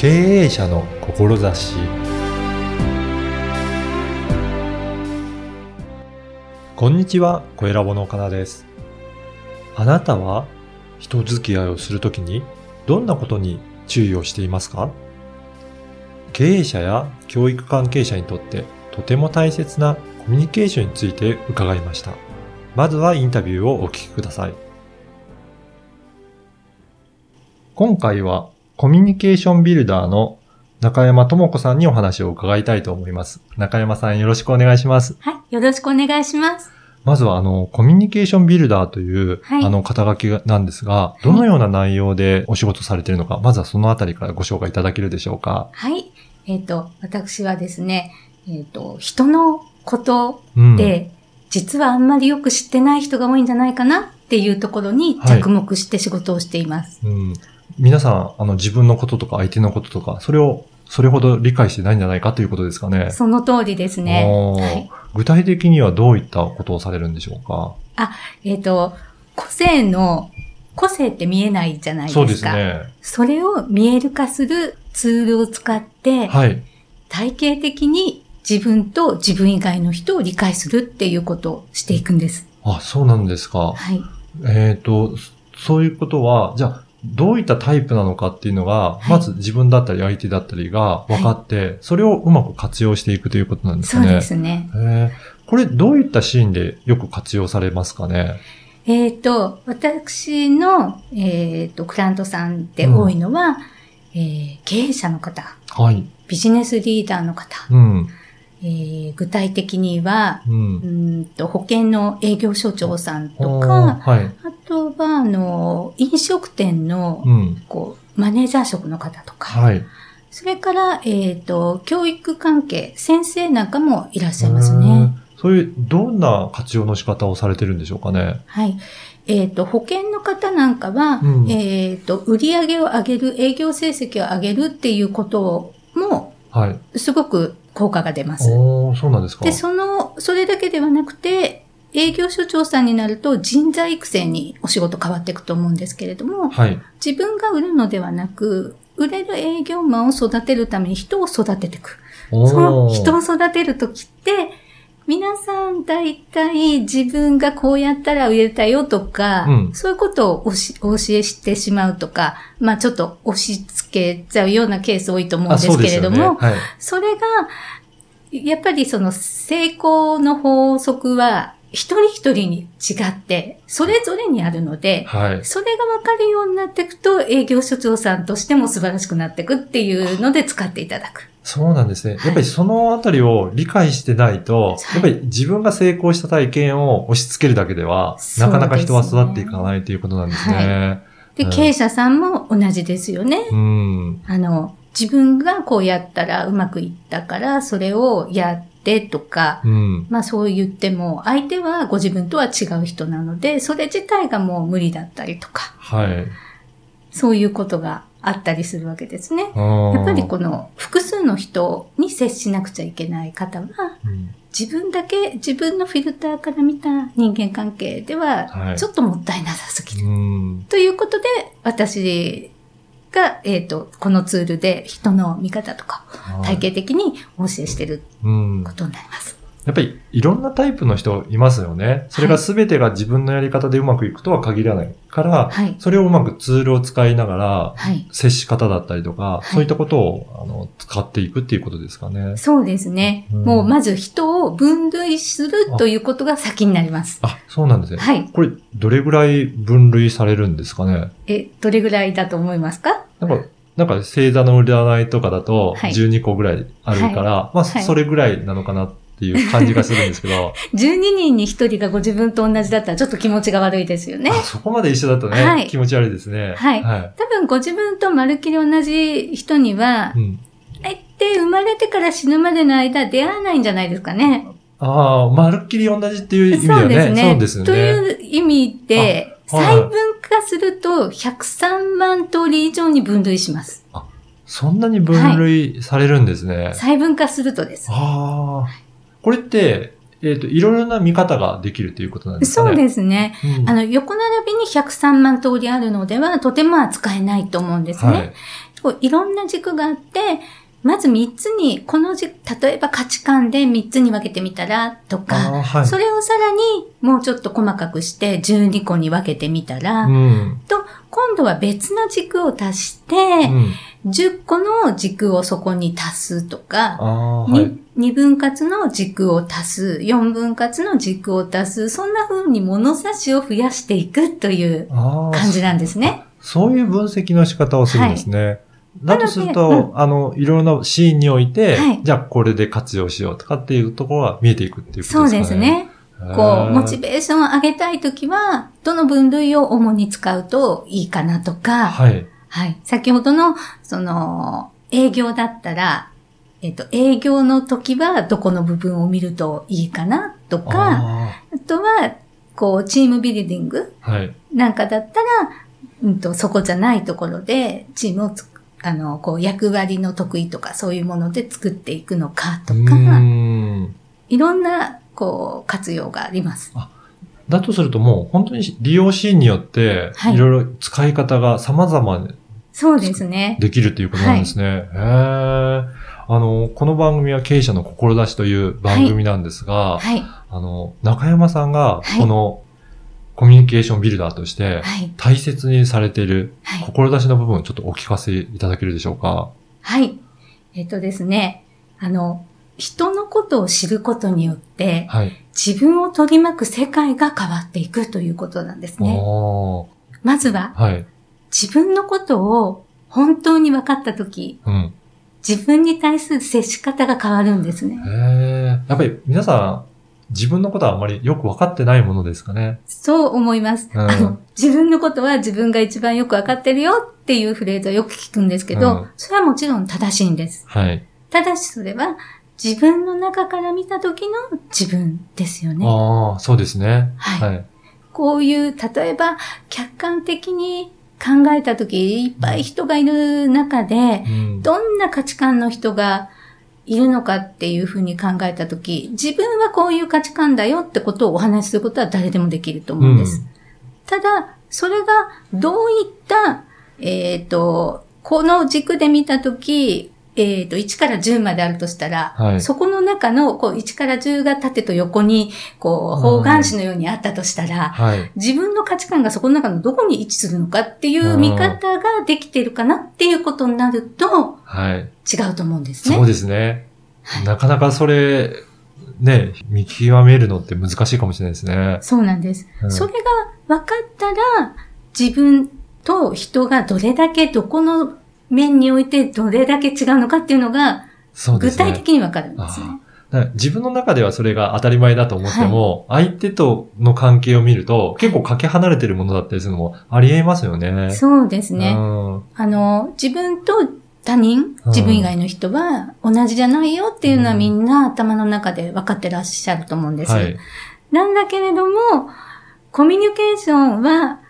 経営者の志こんにちは、小ラボの岡田です。あなたは人付き合いをするときにどんなことに注意をしていますか？経営者や教育関係者にとってとても大切なコミュニケーションについて伺いました。まずはインタビューをお聞きください。今回はコミュニケーションビルダーの中山智子さんにお話を伺いたいと思います。中山さんよろしくお願いします。はい。よろしくお願いします。まずはあの、コミュニケーションビルダーという、はいあの、肩書きなんですが、どのような内容でお仕事されているのか、まずはそのあたりからご紹介いただけるでしょうか。はい。えっ、と、私はですね、えっ、と、人のことうん。で、実はあんまりよく知ってない人が多いんじゃないかなっていうところにはい着目して仕事をしています。うん。皆さん、あの、自分のこととか相手のこととか、それを、それほど理解してないんじゃないかということですかね。その通りですね。はい。具体的にはどういったことをされるんでしょうか？えっ、と、個性の、個性って見えないじゃないですか。そうですね。それを見える化するツールを使って、はい。体系的に自分と自分以外の人を理解するっていうことをしていくんです。あ、そうなんですか。はい。えっ、と、そそういうことは、じゃあ、どういったタイプなのかっていうのが、いまず自分だったり相手だったりが分かって、それをうまく活用していくということなんですかね。そうですね。これどういったシーンでよく活用されますかね？えっ、と、私の、えっ、と、クライアントさんで多いのは、えー経営者の方、はい。ビジネスリーダーの方、うん。えー具体的には、う。うんんと保険の営業所長さんとか、はい。あとは、あの、飲食店の、うん。こう、マネージャー職の方とか、はい。それから、えっ、と、教育関係、先生なんかもいらっしゃいますね。うん。そういう、どんな活用の仕方をされてるんでしょうかね？はい。えっ、と、保険の方なんかは、うんえっ、と、売上を上げる、営業成績を上げるっていうことも、はい。すごく効果が出ます。おー、そうなんですかで、その、それだけではなくて、営業所長さんになると人材育成にお仕事変わっていくと思うんですけれども、はい。自分が売るのではなく、売れる営業マンを育てるために人を育てていく。その人を育てるときって、皆さん大体自分がこうやったら売れたよとか、うんそういうことをおしお教えしてしまうとか、まあちょっと押し付けちゃうようなケース多いと思うんですけれども、あそねはい。それが、やっぱりその成功の法則は一人一人に違って、それぞれにあるので、はい。それが分かるようになっていくと、営業所長さんとしても素晴らしくなっていくっていうので使っていただく。そうなんですね。はいやっぱりそのあたりを理解してないと、はいやっぱり自分が成功した体験を押し付けるだけでは、そうなかなか人は育っていかないということなんですね。で、うん経営者さんも同じですよね。うん。あの、自分がこうやったらうまくいったから、それをやってとか、うん。まあそう言っても、相手はご自分とは違う人なので、それ自体がもう無理だったりとか、はい。そういうことがあったりするわけですね。ややっぱりこの複数の人に接しなくちゃいけない方は、うん自分だけ、自分のフィルターから見た人間関係では、はいちょっともったいなさすぎる。うん。ということで、私が、えっ、と、このツールで人の見方とか、体系的にお教えしてるうん。ことになります。やっぱりいろんなタイプの人いますよね。それが全てが自分のやり方でうまくいくとは限らないから、はい。それをうまくツールを使いながら、はい。接し方だったりとか、いそういったことをあの使っていくっていうことですかね。そうですね。うんもうまず人を分類するということが先になります。あ、そうなんですね。はい。これ、どれぐらい分類されるんですかね？え、どれぐらいだと思いますか？なんか、なんか星座の占いとかだとはい12個ぐらいあるから、まあ、はいそれぐらいなのかなっていう感じがするんですけど、12人に1人がご自分と同じだったらちょっと気持ちが悪いですよねあ。そこまで一緒だとね、はい気持ち悪いですね。はいはい。多分ご自分とまるっきり同じ人にはう、ん、大体生まれてから死ぬまでの間出会わないんじゃないですかね。ああ、まるっきり同じっていう意味ではね。そうですね。そうですよね。という意味で、細分化すると103万通り以上に分類します。そんなに分類されるんですね。細分化するとです。ああ。これって、えっ、と、いろいろな見方ができるということなんですかね？そうですね。うんあの、横並びに103万通りあるのでは、とても扱えないと思うんですね。はい。こういろんな軸があって、まず3つに、この軸、例えば価値観で3つに分けてみたらとか、はい。それをさらにもうちょっと細かくして12個に分けてみたら、うん。と、今度は別の軸を足して、うん。10個の軸をそこに足すとか、はい。に2分割の軸を足す、4分割の軸を足す、そんな風に物差しを増やしていくという感じなんですね。そういう分析の仕方をするんですね。だとするなと、のであの、いろいろなシーンにおいて、はいじゃあこれで活用しようとかっていうところが見えていくっていうことですかそうね。ですね。こう、モチベーションを上げたいときは、どの分類を主に使うといいかなとか、はい。はい。先ほどの、その、営業だったら、えっと、営業の時はどこの部分を見るといいかなとか、ああとは、こう、チームビルディングあ、はい。なんかだったら、うんと、そこじゃないところで、チームをあの、こう、役割の得意とか、そういうもので作っていくのかとか、ん。いろんな、こう、活用があります。だとするともう本当に利用シーンによって、はいいろいろ使い方が様々そうですね。できるっていうことなんですね。へえ。あの、この番組は経営者の志という番組なんですが、はい。あの、中山さんがはいこのコミュニケーションビルダーとしてはい。大切にされているはい。志の部分をちょっとお聞かせいただけるでしょうか？はい。えっとですね、あの、人のことを知ることによって、はい。自分を取り巻く世界が変わっていくということなんですね。まずは、はい。自分のことを本当に分かったとき、うん。自分に対する接し方が変わるんですね。やっぱり皆さん、自分のことはあまりよく分かってないものですかね。そう思います。うんあの、自分のことは自分が一番よく分かってるよっていうフレーズをよく聞くんですけど、うんそれはもちろん正しいんです。はい。ただしそれは自分の中から見た時の自分ですよね。ああ、そうですね。はいはい。こういう、例えば客観的に考えた時、いっぱい人がいる中で、うん。どんな価値観の人がいるのかっていうふうに考えたとき、自分はこういう価値観だよってことをお話しすることは誰でもできると思うんです。ただ、それがどういった、えっ、と、この軸で見たとき、えっ、と、1から10まであるとしたら、はいそこの中のこう1から10が縦と横に、こう、方眼紙のようにあったとしたら、はい。自分の価値観がそこの中のどこに位置するのかっていう見方ができてるかなっていうことになるとはい。違うと思うんですね。そうですね。はいなかなかそれ、ね、見極めるのって難しいかもしれないですね。そうなんです。うんそれが分かったら、自分と人がどれだけどこの面においてどれだけ違うのかっていうのが具。体的に分かるんですね。自分の中ではそれが当たり前だと思っても、相手との関係を見ると、結構かけ離れてるものだったりするのもありえますよね。そうですね。うんあの、自分と他人、うん自分以外の人は同じじゃないよっていうのはみんな頭の中で分かってらっしゃると思うんです。はい。なんだけれども、コミュニケーションは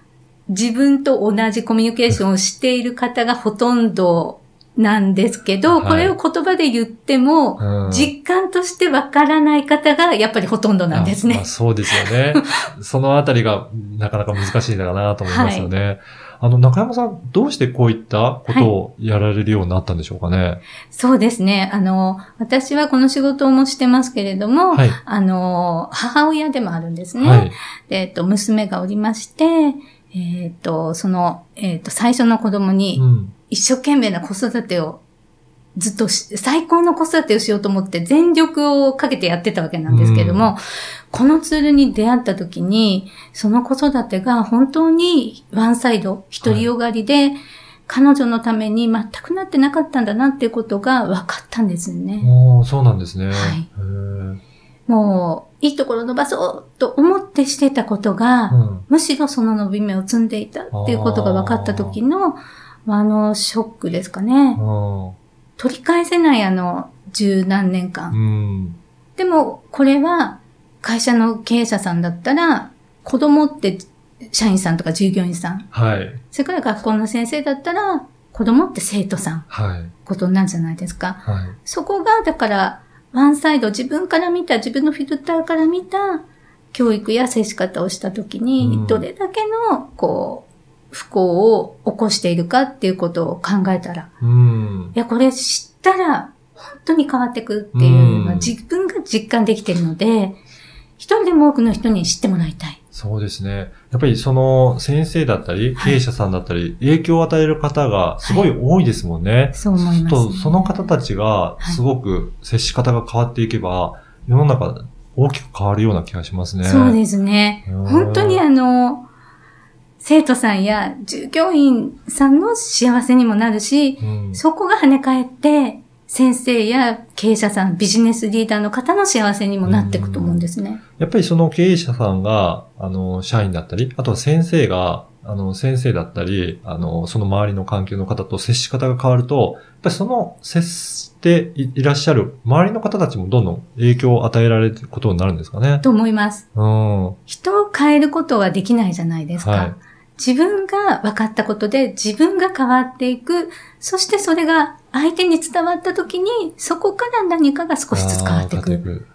自分と同じコミュニケーションをしている方がほとんどなんですけど、はいこれを言葉で言っても、うん実感としてわからない方がやっぱりほとんどなんですねあまあ。そうですよね。そのあたりがなかなか難しいのかなと思いますよね。あの、中山さん、どうしてこういったことをやられるようになったんでしょうかね？そうですね。あの、私はこの仕事もしてますけれども、はい。あの、母親でもあるんですね。えっと、娘がおりまして、えっと、その、えっと、最初の子供に、うん。一生懸命な子育てをずっとし、最高の子育てをしようと思って全力をかけてやってたわけなんですけども、うんこのツールに出会った時に、その子育てが本当にワンサイド、独りよがりで、彼女のために全くなってなかったんだなっていうことが分かったんですよね。おーそうなんですね。はいもう、いいところ伸ばそうと思ってしてたことが、うん。むしろその伸び目を積んでいたっていうことが分かった時の、あの、ショックですかね。う取り返せないあの、十何年間。ん。でも、これは、会社の経営者さんだったら、子供って社員さんとか従業員さん。はい。それから学校の先生だったら、子供って生徒さん、はい。ことになるじゃないですか。はい。そこが、だから、ワンサイド、自分から見た、自分のフィルターから見た、教育や接し方をしたときに、うんどれだけの、こう、不幸を起こしているかっていうことを考えたら、うんい。や、これ知ったら本当に変わってくるっていうのはうん自分が実感できてるので、一人でも多くの人に知ってもらいたい。そうですね。やっぱりその先生だったり、はい経営者さんだったり、影響を与える方がすごい多いですもんね。そう思います、と、その方たちがはいすごく接し方が変わっていけば、世の中大きく変わるような気がしますね。そうですね。うん本当にあの、生徒さんや従業員さんの幸せにもなるし、うんそこが跳ね返って、先生や経営者さん、ビジネスリーダーの方の幸せにもなっていくと思うんですね。やっぱりその経営者さんが、あの、社員だったり、あとは先生が、あの、先生だったり、あの、その周りの関係の方と接し方が変わると、やっぱりその接していいらっしゃる周りの方たちもどんどん影響を与えられることになるんですかね。と思います。うん。は人を変えることはできないじゃないですか。はい自分が分かったことで自分が変わっていく。そしてそれが相手に伝わった時に、そこから何かが少しずつ変わっていく。く。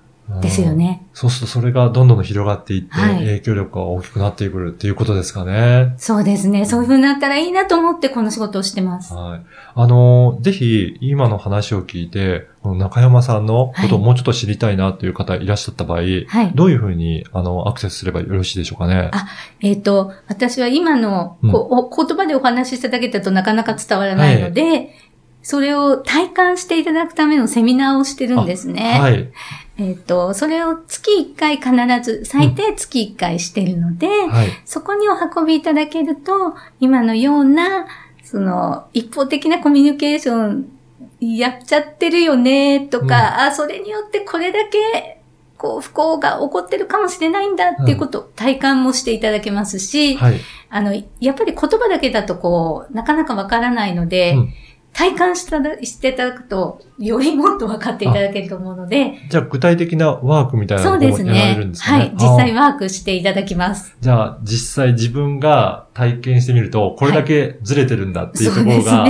ですよね。そうするとそれがどんどん広がっていって、はい影響力が大きくなってくるっていうことですかね。そうですね。そういう風になったらいいなと思ってこの仕事をしてます。はい。あの、ぜひ、今の話を聞いて、この中山さんのことをもうちょっと知りたいなという方いらっしゃった場合、はい。どういうふうに、あの、アクセスすればよろしいでしょうかね。あえっ、と、私は今のこう、お言葉でお話ししただけだとなかなか伝わらないので、それを体感していただくためのセミナーをしてるんですね。はい。えっ、と、それを月1回必ず、最低月1回してるので、はい。そこにお運びいただけると、今のような、その、一方的なコミュニケーションやっちゃってるよね、とか、あ、それによってこれだけ、こう、不幸が起こってるかもしれないんだっていうことを体感もしていただけますし、はい。あの、やっぱり言葉だけだとこう、なかなかわからないので、うん体感しただしていただくと、よりもっと分かっていただけると思うので、じゃあ、具体的なワークみたいなのもやられですねるんです。かね。はい。実際ワークしていただきます。じゃあ、実際自分が体験してみると、これだけずれてるんだっていうところが。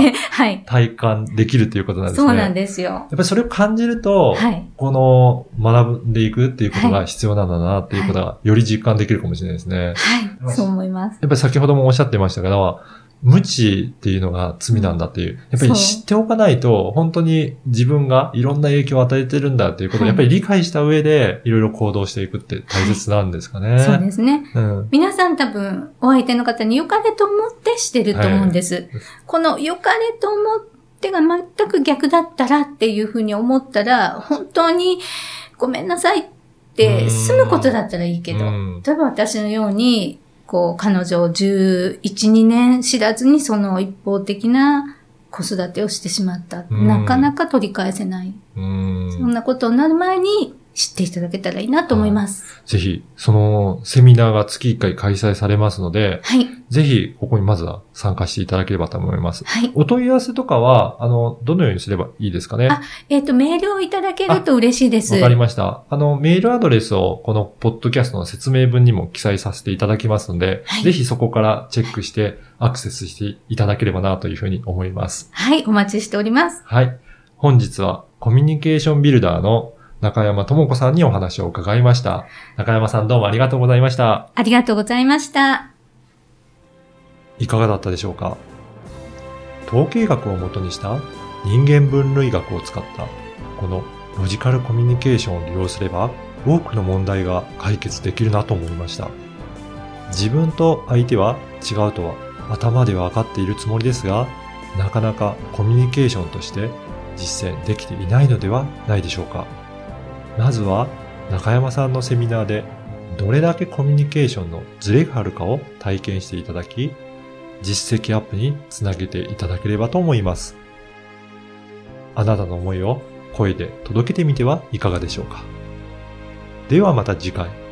体感できるっていうことなんですね。そうなんでですよ。やっぱりそれを感じると、はい。この学んでいくっていうことが必要なんだなっていうことがより実感できるかもしれないですね。はい。そう思います。やっぱり先ほどもおっしゃってましたけど、無知っていうのが罪なんだっていう。やっぱり知っておかないと、本当に自分がいろんな影響を与えてるんだっていうことを、はいやっぱり理解した上で、いろいろ行動していくって大切なんですかね。そうですね。うん。皆さん多分、お相手の方に良かれと思ってしてると思うんです。はいこの良かれと思ってが全く逆だったらっていうふうに思ったら、本当にごめんなさいって済むことだったらいいけど、うん例えば私のように、こう、彼女を11、2年知らずにその一方的な子育てをしてしまった。うんなかなか取り返せない。うんそんなことになる前に知っていただけたらいいなと思います。ぜひ、そのセミナーが月1回開催されますので、はい。ぜひ、ここにまずは参加していただければと思います。はい。お問い合わせとかは、あの、どのようにすればいいですかね？あえっ、と、メールをいただけると嬉しいです。わかりました。あの、メールアドレスをこのポッドキャストの説明文にも記載させていただきますので、はいぜひそこからチェックしてアクセスしていただければなというふうに思います。はい、お待ちしております。はい。本日はコミュニケーションビルダーの中山智子さんにお話を伺いました。中山さんどうもありがとうございました。ありがとうございました。いかがだったでしょうか？統計学をもとにした人間分類学を使ったこのロジカルコミュニケーションを利用すれば多くの問題が解決できるなと思いました。自分と相手は違うとは頭では分かっているつもりですが、なかなかコミュニケーションとして実践できていないのではないでしょうか。まずは中山さんのセミナーでどれだけコミュニケーションのズレがあるかを体験していただき、実績アップにつなげていただければと思います。あなたの思いを声で届けてみてはいかがでしょうか。ではまた次回。